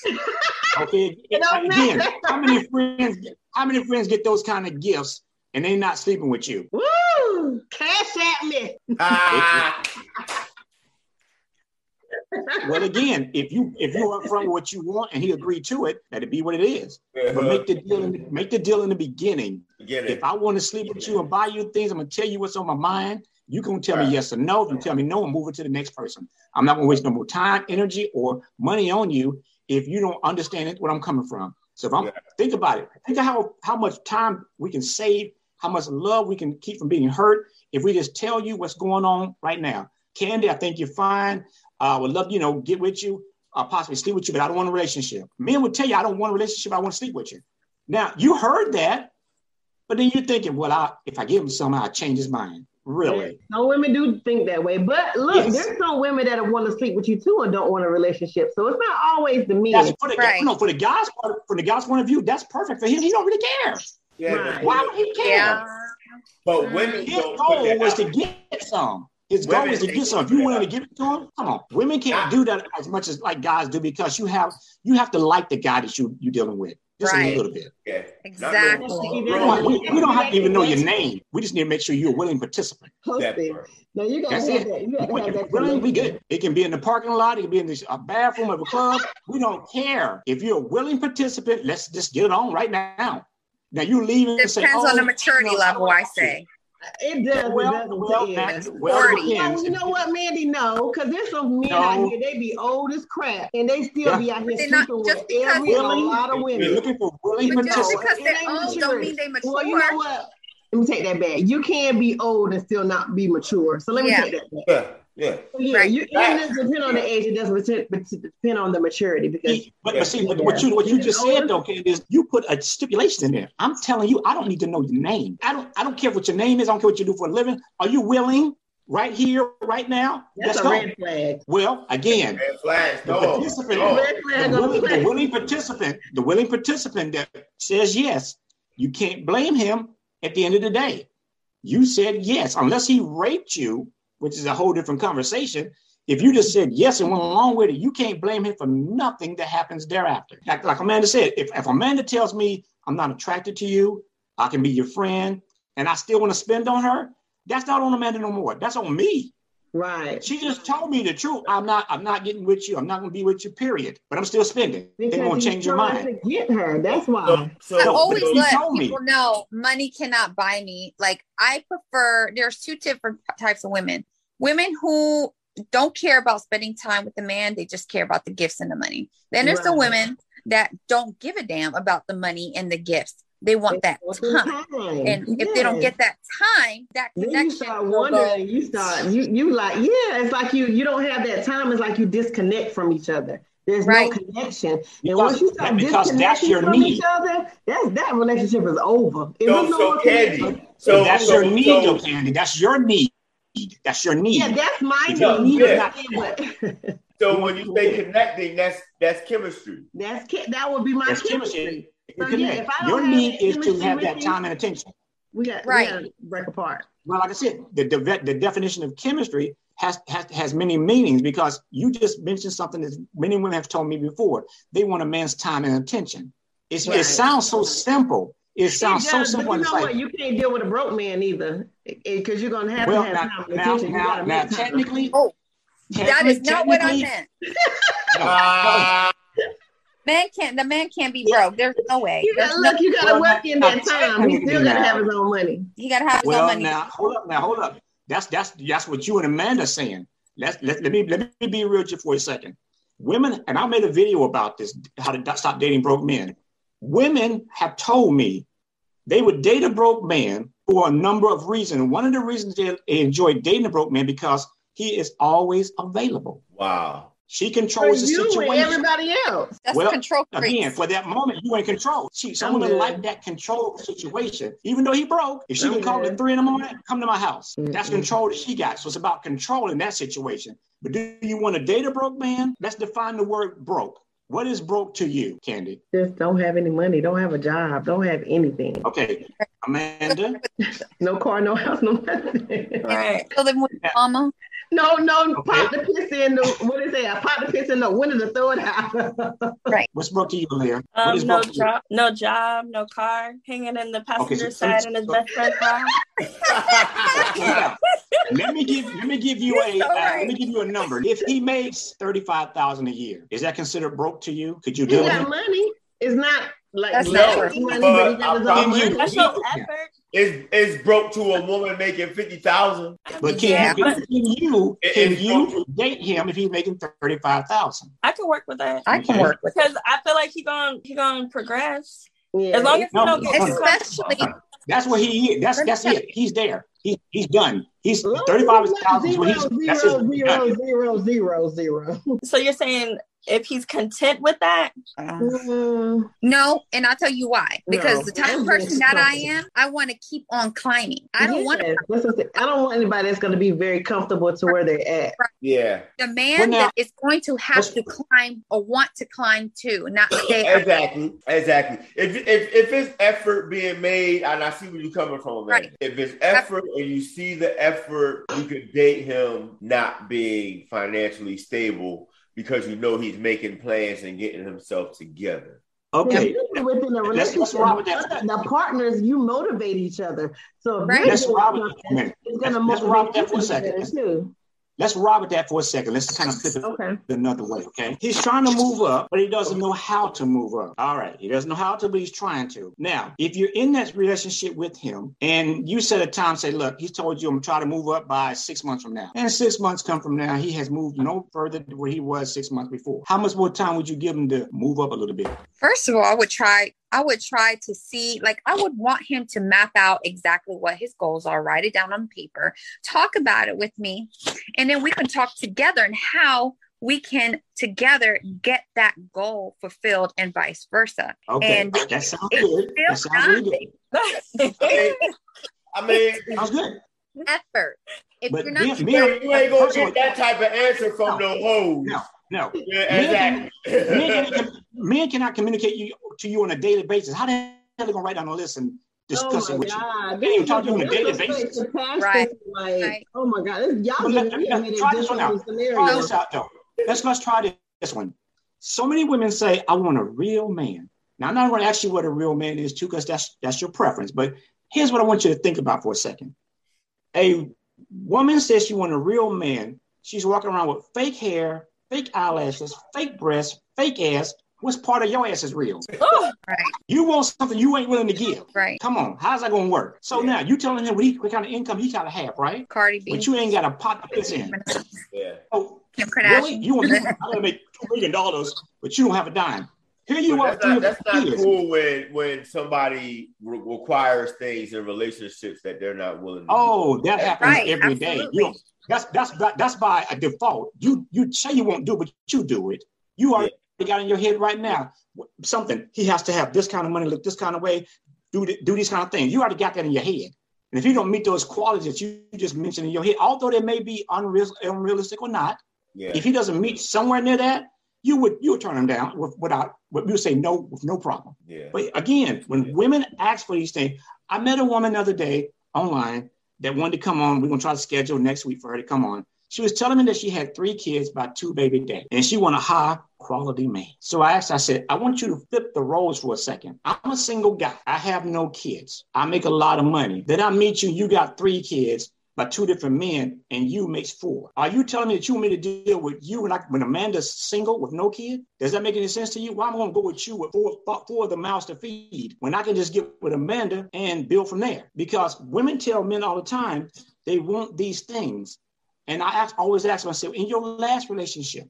Okay, again, how many friends? How many friends get those kind of gifts and they not sleeping with you? Woo! Woo! Cash at me. Ah, well, again, if you if you are from what you want and he agreed to it, that'd be what it is. But make the deal in, make the deal in the beginning. Get it. If I want to sleep with you and buy you things, I'm gonna tell you what's on my mind. You gonna tell Right. me yes or no. If you tell me no, I'm moving to the next person. I'm not gonna waste no more time, energy, or money on you if you don't understand it, where I'm coming from. So if I'm Yeah. think about it, think of how how much time we can save, how much love we can keep from being hurt if we just tell you what's going on right now. Candy, I think you're fine. I would love, you know, get with you, uh, possibly sleep with you, but I don't want a relationship. Men would tell you, I don't want a relationship. I want to sleep with you. Now you heard that, but then you're thinking, well, I, if I give him some, I'll change his mind. Really? Some women do think that way, but look, Yes. there's some women that want to sleep with you too and don't want a relationship. So it's not always the men. That's for the, Right. no, for the guy's part, from the guy's point of view, that's perfect for him. He don't really care. Yeah, Right. Why would he care? Yeah. But women His goal that was to get some. His goal is to get some. If you do willing to give it to him, come on. Women can't Yeah. do that as much as like guys do because you have you have to like the guy that you you're dealing with just Right. a little bit. Yeah. Exactly. Not We don't, we, we don't have to even know your name. We just need to make sure you're a willing participant. that Hosted. Now you gotta That's have it. that. You gotta We, have that. willing, we good. It can be in the parking lot. It can be in the a bathroom of a club. We don't care. If you're a willing participant, let's just get it on right now. Now you leave and say, Depends on "Oh, the maturity level, I don't say. It does. it Well, doesn't. well, yeah. that- well, it You know, you know what, Mandy? No, because there's some men No. out here, they be old as crap, and they still Yeah. be out here They're not- sleeping just with because- every and a lot of We're women. looking for willing But just No, because they're ain't old don't mean they mature. Well, you know what? Let me take that back. You can be old and still not be mature. So let me Yeah. take that back. Yeah, yeah. So yeah, Right. you, it doesn't depend on the age. It doesn't depend- depend on the maturity because But, but see, what, what you what you just said though, Kid, is you put a stipulation in there. I'm telling you, I don't need to know your name. I don't I don't care what your name is. I don't care what you do for a living. Are you willing right here, right now? that's Let's a go. red flag. Well, again, Red flags. the participant, no. The willing, the the willing participant, the willing participant that says yes, you can't blame him at the end of the day. You said yes, unless he raped you, which is a whole different conversation. If you just said yes and went along with it, you can't blame him for nothing that happens thereafter. Like, like Amanda said, if, if Amanda tells me I'm not attracted to you, I can be your friend, and I still want to spend on her, that's not on Amanda no more. That's on me. Right. She just told me the truth. I'm not. I'm not getting with you. I'm not going to be with you. Period. But I'm still spending. They're Because going to he's change your mind. to get her. That's why. So, so, I always but let told me. people know money cannot buy me. Like I prefer there's two different types of women. Women who don't care about spending time with the man, they just care about the gifts and the money. Then there's the women that don't give a damn about the money and the gifts. They want that time. time. And if they don't get that time, that then you connection start will wondering. go. You start you you like yeah. It's like you you don't have that time. It's like you disconnect from each other. There's Right. no connection. And once you start because that's disconnecting your from need. each other, that's that relationship is over. If so, there's no so Candy. connection- So that's so, your need, so, though, Candy. That's your need. That's your need. yeah, that's my Yeah, need. yeah. But so when you say connecting, that's that's chemistry. that's ki- that would be my That's chemistry. chemistry. So, yeah, if I don't your have need is to have that you- time and attention. We got Right. we gotta break apart. Well, like I said, the, the the definition of chemistry has, has has many meanings because you just mentioned something that many women have told me before. They want a man's time and attention. It's, Right. It sounds so simple. It sounds It so simple. But you know like, what? You can't deal with a broke man either, because you're gonna have well, to have now, time and now, attention. You now, gotta now, make time. technically, Oh, that is not what I meant. Ah, Man can't the man can't be broke. There's no way. You gotta no, look. You gotta Well, work in that time. He still gotta have his own money. he gotta have his own Well, money. now hold up, now hold up. That's that's that's what you and Amanda saying. Let's let, let me let me be real with you for a second. Women, and I made a video about this, how to stop dating broke men. Women have told me they would date a broke man for a number of reasons. One of the reasons they enjoy dating a broke man because he is always available. wow. She For controls the you and situation. everybody else. That's well, control Again, freaks. for that moment, you in control. She, someone I'm that good. like that control situation, even though he broke. If she I'm can call good. at three in the morning, come to my house. That's Mm-mm. control that she got. So it's about controlling that situation. But do you want to date a broke man? Let's define the word broke. What is broke to you, Candy? Just don't have any money. Don't have a job. Don't have anything. Okay, Amanda. No car. No house. No nothing. Right. Still living with your mama. No, no. Okay. Pop the piss in the what is say I pop the piston, no, when to throw it out. right. What's broke to you, Leah? Um, no job, no job, no car, hanging in the passenger okay, so, side so, in his so, best friend's car. let me give let me give you a uh, let me give you a number. If he makes thirty five thousand a year, is that considered broke to you? Could you do it? money. It's not like That's no, money, but, but you, effort. Is is broke to a woman making fifty thousand. But can yeah. you can you can you date him if he's making thirty five thousand? I can work with that. I can work with because I feel like he going he gonna progress. Yeah. As long as no, don't get especially that's what he is. That's that's it. He's there. He, he's done. He's 35,000. Zero, he's, zero, zero, zero, zero, zero. So you're saying if he's content with that? Uh, no, and I'll tell you why. Because no, the type of person that I am, I want to keep on climbing. I don't yes, want to. I don't want anybody that's going to be very comfortable to where they're at. Yeah. The man well, now, that is going to have to climb or want to climb too, not stay. exactly. Exactly. If, if if it's effort being made, and I see where you're coming from, man. Right. If it's effort and you see the effort, you could date him not being financially stable because you know he's making plans and getting himself together. Okay. Yeah, within a relationship, let's, let's the partners, you motivate each other. So right. let's rob it. Let's, let's rob that for a second. Too. Let's rob with that for a second. Let's kind of flip it okay. another way, okay? He's trying to move up, but he doesn't know how to move up. All right. He doesn't know how to, but he's trying to. Now, if you're in that relationship with him and you set a time, say, look, he's told you I'm trying to move up by six months from now. And six months come from now, he has moved no further than where he was six months before. How much more time would you give him to move up a little bit? First of all, I would try I would try to see, like, I would want him to map out exactly what his goals are, write it down on paper, talk about it with me, and then we can talk together and how we can together get that goal fulfilled and vice versa. Okay, and that sounds good. That sounds really good. I mean, sounds good. Effort. If but you're not, me, you ain't gonna get that type of answer from no, no hoes. No, no. Yeah, exactly. men, men, men, cannot communicate you to you on a daily basis. How the hell are they gonna write down a list and discuss oh it with God. you? They even talk to you on a daily basis. Right. Like, right. oh my God, y'all let, let, let, try this one out. Try this out though. Let's let's try this one. So many women say, "I want a real man." Now I'm not going to ask you what a real man is too, because that's that's your preference. But here's what I want you to think about for a second. A woman says she wants a real man. She's walking around with fake hair, fake eyelashes, fake breasts, fake ass. What's part of your ass is real? Oh, right. You want something you ain't willing to give. Right. Come on. How's that going to work? So yeah. now you telling him what, he, what kind of income he got to have, right? Cardi B. But you ain't got a pot to piss in. yeah. Oh, Kim Kardashian. Really? You want to make $2 million, but you don't have a dime. Here you but are. That's not, that's not cool when when somebody re- requires things in relationships that they're not willing. to Oh, do. that happens right, every absolutely. day. You that's that's that's by a default. You you say you won't do, it, but you do it. You already yeah. got in your head right now something. He has to have this kind of money, look this kind of way, do do these kind of things. You already got that in your head. And if you don't meet those qualities that you just mentioned in your head, although they may be unreal, unrealistic or not, yeah. if he doesn't meet somewhere near that, you would you would turn him down with, without you would say no with no problem. Yeah. But again, when yeah. women ask for these things, I met a woman the other day online that wanted to come on. We're gonna try to schedule next week for her to come on. She was telling me that she had three kids by two baby dads, and she want a high quality man. So I asked, I said, I want you to flip the roles for a second. I'm a single guy. I have no kids. I make a lot of money. Then I meet you, you got three kids by two different men and you makes four. Are you telling me that you want me to deal with you when, I, when Amanda's single with no kid? Does that make any sense to you? Why am I going to go with you with four, four of the mouths to feed when I can just get with Amanda and build from there? Because women tell men all the time they want these things. And I ask, always ask myself, in your last relationship,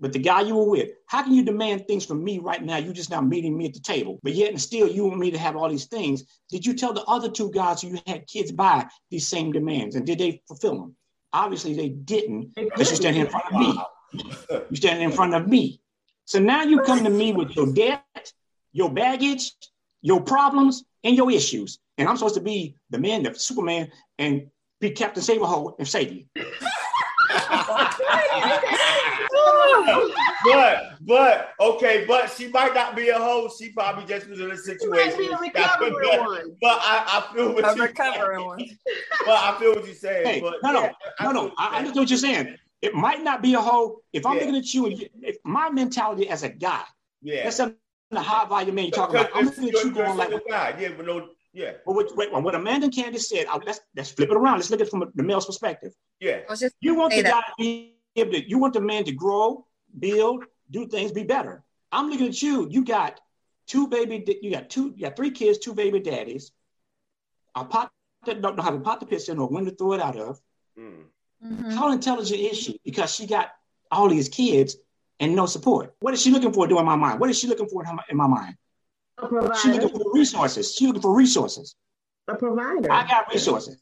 but the guy you were with, how can you demand things from me right now? You're just now meeting me at the table, but yet and still you want me to have all these things. Did you tell the other two guys who you had kids by these same demands, and did they fulfill them? Obviously, they didn't. Because you stand in front of me. You standing in front of me. So now you come to me with your debt, your baggage, your problems, and your issues, and I'm supposed to be the man, the Superman, and be Captain Save-a-hoe and save you. but but okay, but she might not be a hoe. She probably just was in a situation. Be a recovering one. But I, I feel what a you recovering one. But I feel what you're saying. Hey, but no, no, yeah, no, no. I, I understand what you're saying. It might not be a whole. If I'm Yeah. looking at you, and you, if my mentality as a guy, Yeah. that's something the high volume man you're talking about. I'm looking at you going like, guy. Yeah, but no, yeah, well, what, wait, what Amanda and Candace said. I, let's let's flip it around. Let's look at it from the male's perspective. yeah, I was just You want Say the that. guy to to, you want the man to grow, build, do things, be better. I'm looking at you. You got two baby, you got two, you got three kids, two baby daddies. A pot that don't know how to pot the piss in or when to throw it out of. Mm. Mhm. How intelligent is she? Because she got all these kids and no support. What is she looking for? Doing my mind. What is she looking for in, her, in my mind? A She looking for resources. She looking for resources. A provider. I got resources.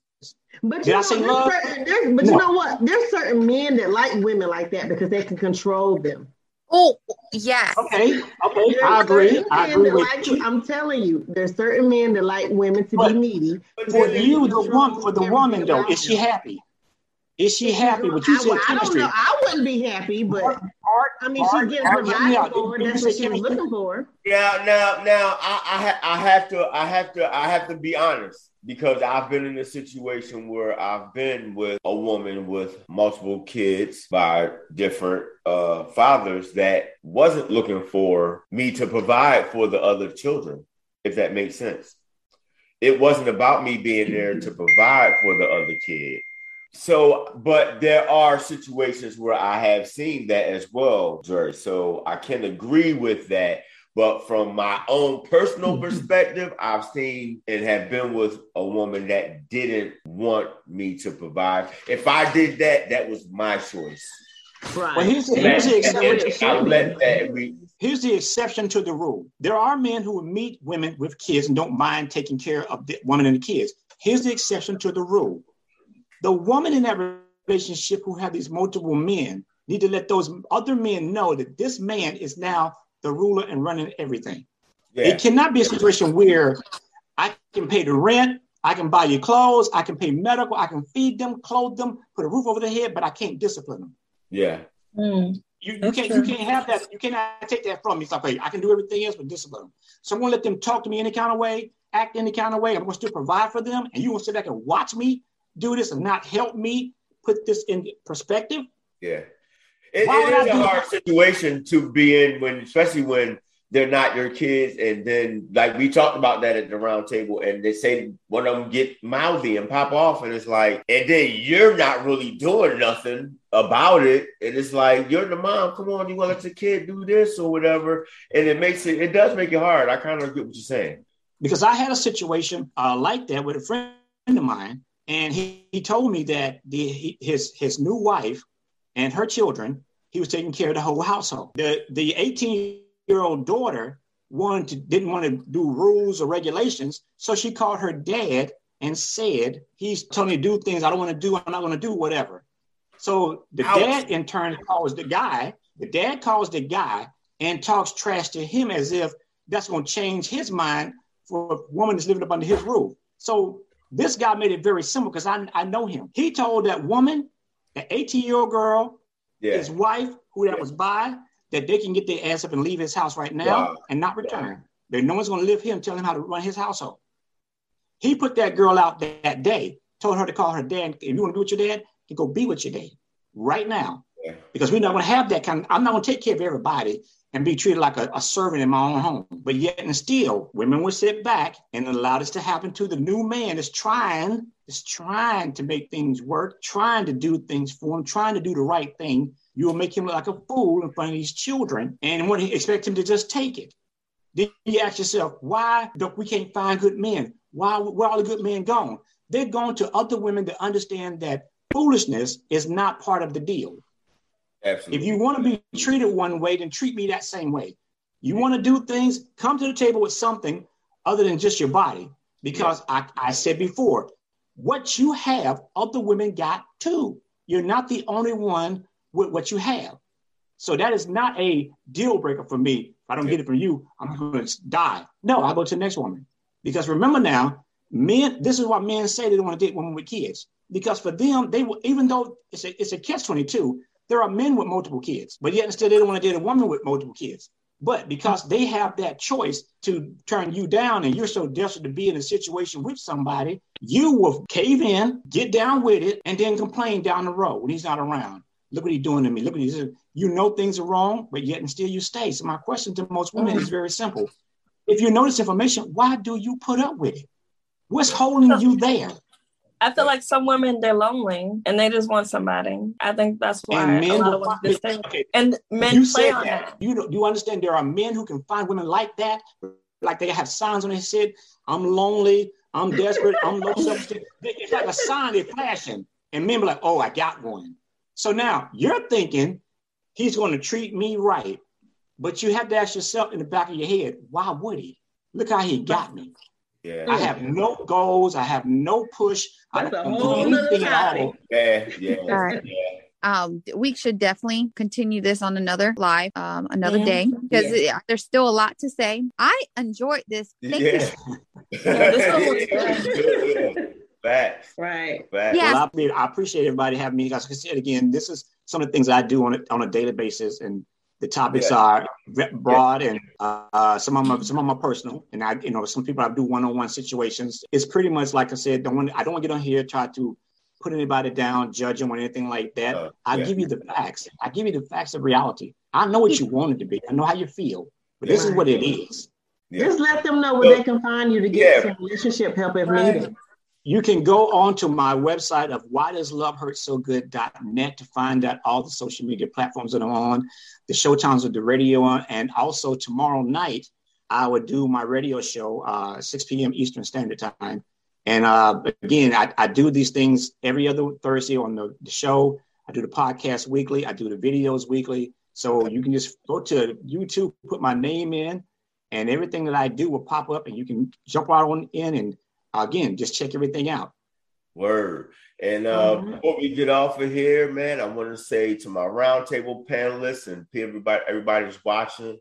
But you know, there's love? certain- there's- but you know what? There's certain men that like women like that because they can control them. Oh, yes. Okay, okay, There's I agree. I agree with like, you. I'm telling you, there's certain men that like women to But- be needy. But For you, the woman, for the woman though, is she happy? Is she happy? What you I, said, well, I don't know. I wouldn't be happy, but Art, I mean, art, she's getting art, hear provided for. You- you That's what she was looking for. Now, now, now, I, I, ha- I have to, I have to, I have to be honest because I've been in a situation where I've been with a woman with multiple kids by different uh, fathers that wasn't looking for me to provide for the other children, if that makes sense. It wasn't about me being there to provide for the other kid. So, but there are situations where I have seen that as well, Jerry. So I can agree with that. But from my own personal perspective, I've seen and have been with a woman that didn't want me to provide. If I did that, that was my choice. Right. Well, here's the, And here's the I- exception. let that. Here's the exception to the rule. There are men who will meet women with kids and don't mind taking care of the woman and the kids. Here's the exception to the rule. The woman in that relationship who have these multiple men need to let those other men know that this man is now the ruler and running everything. Yeah. It cannot be a situation where I can pay the rent, I can buy you clothes, I can pay medical, I can feed them, clothe them, put a roof over their head, but I can't discipline them. Yeah. Mm. You, you can't true. you can't have that. You cannot take that from me. It's like, hey, I can do everything else but discipline them. So I'm gonna let them talk to me any kind of way, act any kind of way. I'm gonna still provide for them, and you gonna sit back and watch me do this and not help me put this in perspective. Yeah. It, it is a hard that? situation to be in when, especially when they're not your kids. And then, like we talked about that at the round table, and they say one of them get mouthy and pop off, and it's like, and then you're not really doing nothing about it. And it's like, you're the mom. Come on, you want to let your kid do this or whatever. And it makes it, it does make it hard. I kind of get what you're saying. Because I had a situation uh, like that with a friend of mine, and he, he told me that the his his new wife and her children, he was taking care of the whole household. The the 18 year old daughter wanted to, didn't want to do rules or regulations, so she called her dad and said, "He's telling me to do things I don't want to do. I'm not going to do whatever." So the Ouch. dad in turn calls the guy. The dad calls the guy and talks trash to him as if that's going to change his mind for a woman that's living up under his roof. So this guy made it very simple because I, I know him. He told that woman, an 18 year old girl, Yeah. his wife, who that was by, that they can get their ass up and leave his house right now Wow. and not return. That no one's going to live here and tell him how to run his household. He put that girl out that, that day, told her to call her dad. If you want to be with your dad, you go be with your dad right now. Yeah. Because we're not going to have that kind. I'm not going to take care of everybody and be treated like a, a servant in my own home. But yet and still, women will sit back and allow this to happen to the new man that's trying, is trying to make things work, trying to do things for him, trying to do the right thing. You will make him look like a fool in front of these children and want to expect him to just take it. Then you ask yourself, why don't we can't find good men? Why where are all the good men gone? They're going to other women that understand that foolishness is not part of the deal. Absolutely. If you want to be treated one way, then treat me that same way. You want to do things, come to the table with something other than just your body. Because I, I said before, what you have, other women got too. You're not the only one with what you have. So that is not a deal breaker for me. If I don't get it from you, I'm going to die. No, I'll go to the next woman. Because remember now, men, this is why men say they don't want to date women with kids. Because for them, they will, even though it's a, it's a catch 22, there are men with multiple kids, but yet instead they don't want to date a woman with multiple kids. But because they have that choice to turn you down and you're so desperate to be in a situation with somebody, you will cave in, get down with it, and then complain down the road when he's not around. Look what he's doing to me. Look what he's doing. You know things are wrong, but yet and still you stay. So my question to most women is very simple. If you this information, why do you put up with it? What's holding you there? I feel like some women they're lonely and they just want somebody. I think that's why and men a lot of women stay. Okay. And men you play on that. that. You do you understand? There are men who can find women like that, like they have signs on their head. I'm lonely. I'm desperate. I'm low self-esteem. It's like a sign they're flashing, and men be like, "Oh, I got one." So now you're thinking he's going to treat me right, but you have to ask yourself in the back of your head, why would he? Look how he got me. Yeah. I have no goals. I have no push. That's I don't do anything at all. Yeah, yeah, all right. yeah. Um, we should definitely continue this on another live, um, another yeah. day because yeah. there's still a lot to say. I enjoyed this. Thank yeah. you. Facts. Right. Facts. Yeah. Well, I, I appreciate everybody having me. As I said again, this is some of the things I do on a, on a daily basis, and the topics yeah. are broad yeah. and uh, some of them are, some of them are personal. And I, you know, some people I do one on one situations. It's pretty much like I said. Don't want I don't want to get on here try to put anybody down, judge them or anything like that. Uh, I yeah. give you the facts. I give you the facts of reality. I know what you want it to be. I know how you feel, but this is what it is. Just let them know where they can find you to get some relationship help if right. needed. You can go on to my website of why does love hurt so good.net to find out all the social media platforms that I'm on, the show times of the radio, and also tomorrow night I would do my radio show, uh, 6 p.m. Eastern Standard Time. And uh, again, I, I, do these things every other Thursday on the, the, show. I do the podcast weekly. I do the videos weekly. So you can just go to YouTube, put my name in, and everything that I do will pop up, and you can jump right on in and again, just check everything out. Word. And uh, mm-hmm. before we get off of here, man, I want to say to my roundtable panelists and everybody, everybody who's watching,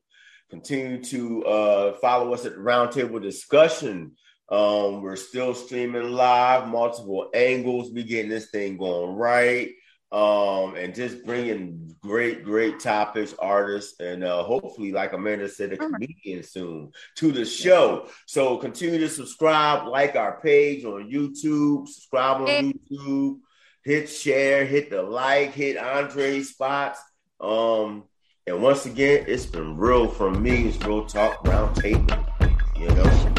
continue to uh, follow us at the roundtable discussion. Um, we're still streaming live, multiple angles. We getting this thing going right um, and just bringing great, great topics, artists, and uh, hopefully, like Amanda said, a comedian soon to the show. So continue to subscribe, like our page on YouTube, subscribe on YouTube, hit share, hit the like, hit Andre spots. Um, and once again, it's been real from me. It's real talk round table, you know.